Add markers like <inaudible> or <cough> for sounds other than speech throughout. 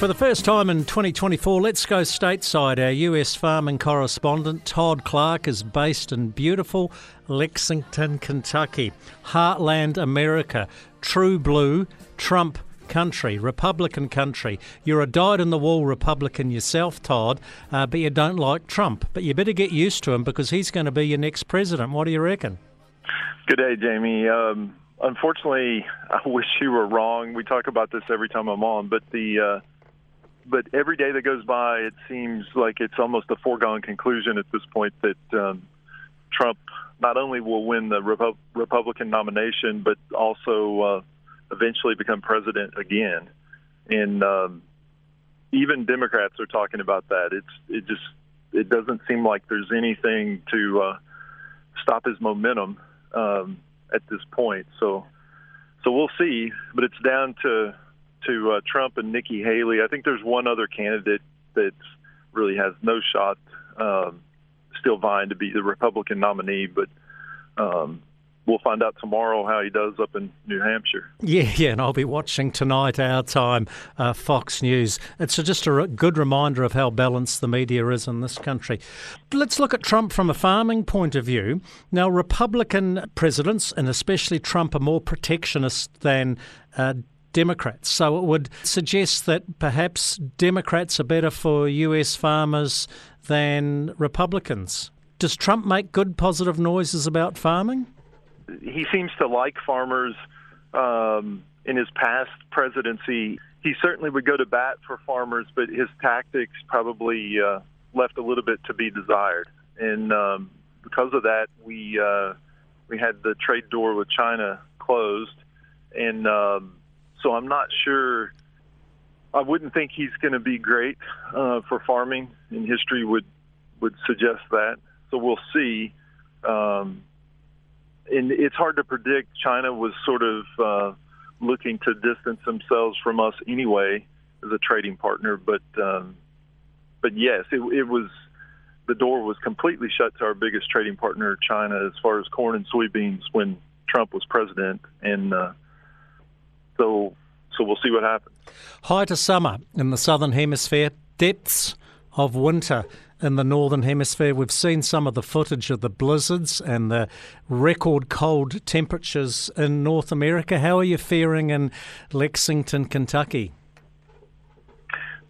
For the first time in 2024, let's go stateside. Our US farming correspondent Todd Clark is based in beautiful Lexington, Kentucky, heartland America, true blue, Trump country, Republican country. You're a dyed in the wool Republican yourself, Todd, uh, but you don't like Trump. But you better get used to him because he's going to be your next president. What do you reckon? Good day, Jamie. Um, unfortunately, I wish you were wrong. We talk about this every time I'm on, but the uh, but every day that goes by, it seems like it's almost a foregone conclusion at this point that um, Trump not only will win the Repu- Republican nomination, but also uh, eventually become president again. And um, even Democrats are talking about that. It's it just it doesn't seem like there's anything to uh, stop his momentum um, at this point. So so we'll see. But it's down to to uh, Trump and Nikki Haley. I think there's one other candidate that really has no shot, um, still vying to be the Republican nominee, but um, we'll find out tomorrow how he does up in New Hampshire. Yeah, <laughs> yeah, and I'll be watching tonight, our time, uh, Fox News. It's just a good reminder of how balanced the media is in this country. Let's look at Trump from a farming point of view. Now, Republican presidents, and especially Trump, are more protectionist than uh, Democrats. So it would suggest that perhaps Democrats are better for US farmers than Republicans. Does Trump make good positive noises about farming? He seems to like farmers. Um, in his past presidency, he certainly would go to bat for farmers, but his tactics probably uh, left a little bit to be desired. And um, because of that, we uh, we had the trade door with China closed, and um, so I'm not sure. I wouldn't think he's going to be great uh, for farming, and history would would suggest that. So we'll see. Um, and it's hard to predict. China was sort of uh, looking to distance themselves from us anyway as a trading partner, but um, but yes, it, it was the door was completely shut to our biggest trading partner, China, as far as corn and soybeans when Trump was president, and uh, so so we'll see what happens. Height of summer in the southern hemisphere, depths of winter in the northern hemisphere. We've seen some of the footage of the blizzards and the record cold temperatures in North America. How are you faring in Lexington, Kentucky?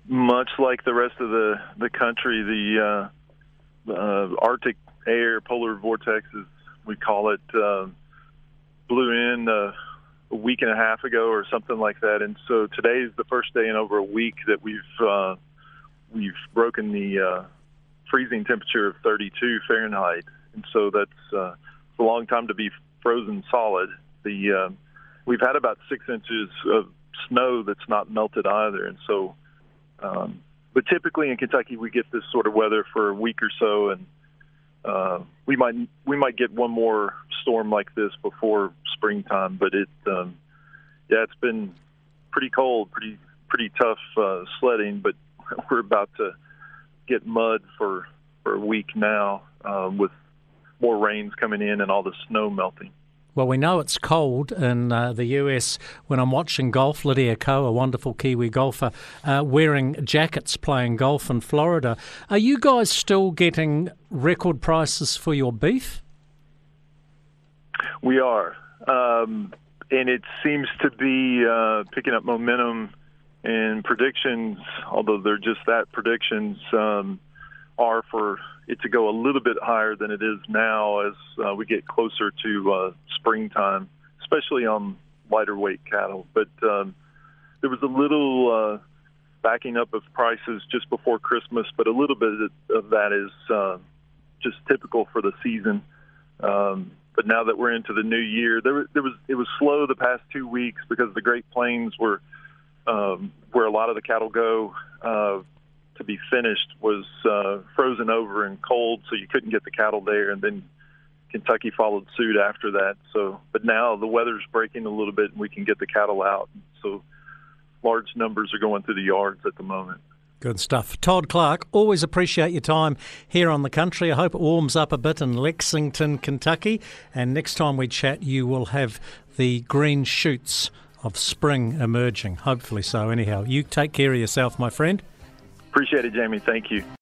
Much like the rest of the the country, the uh, uh, Arctic air, polar vortex, as we call it, uh, blew in uh, a week and a half ago or something like that. And so today is the first day in over a week that we've uh, we've broken the uh, freezing temperature of 32 Fahrenheit, and so that's uh, a long time to be frozen solid. The uh, we've had about six inches of snow that's not melted either, and so. Um, but typically in Kentucky, we get this sort of weather for a week or so, and uh, we might we might get one more storm like this before springtime. But it, um, yeah, it's been pretty cold, pretty pretty tough uh, sledding. But <laughs> we're about to get mud for for a week now uh, with more rains coming in and all the snow melting. Well, we know it's cold in uh, the US when I'm watching golf. Lydia Ko, a wonderful Kiwi golfer, uh, wearing jackets playing golf in Florida. Are you guys still getting record prices for your beef? We are. Um, and it seems to be uh, picking up momentum and predictions, although they're just that predictions, um, are for it to go a little bit higher than it is now as uh, we get closer to uh, springtime, especially on lighter weight cattle. But um, there was a little uh, backing up of prices just before Christmas, but a little bit of that is uh, just typical for the season. Um, but now that we're into the new year, there, there was it was slow the past two weeks because the Great Plains were um, where a lot of the cattle go. Uh, to be finished was uh, frozen over and cold, so you couldn't get the cattle there. And then Kentucky followed suit after that. So, but now the weather's breaking a little bit, and we can get the cattle out. So, large numbers are going through the yards at the moment. Good stuff. Todd Clark, always appreciate your time here on the country. I hope it warms up a bit in Lexington, Kentucky. And next time we chat, you will have the green shoots of spring emerging. Hopefully so, anyhow. You take care of yourself, my friend. Appreciate it, Jamie. Thank you.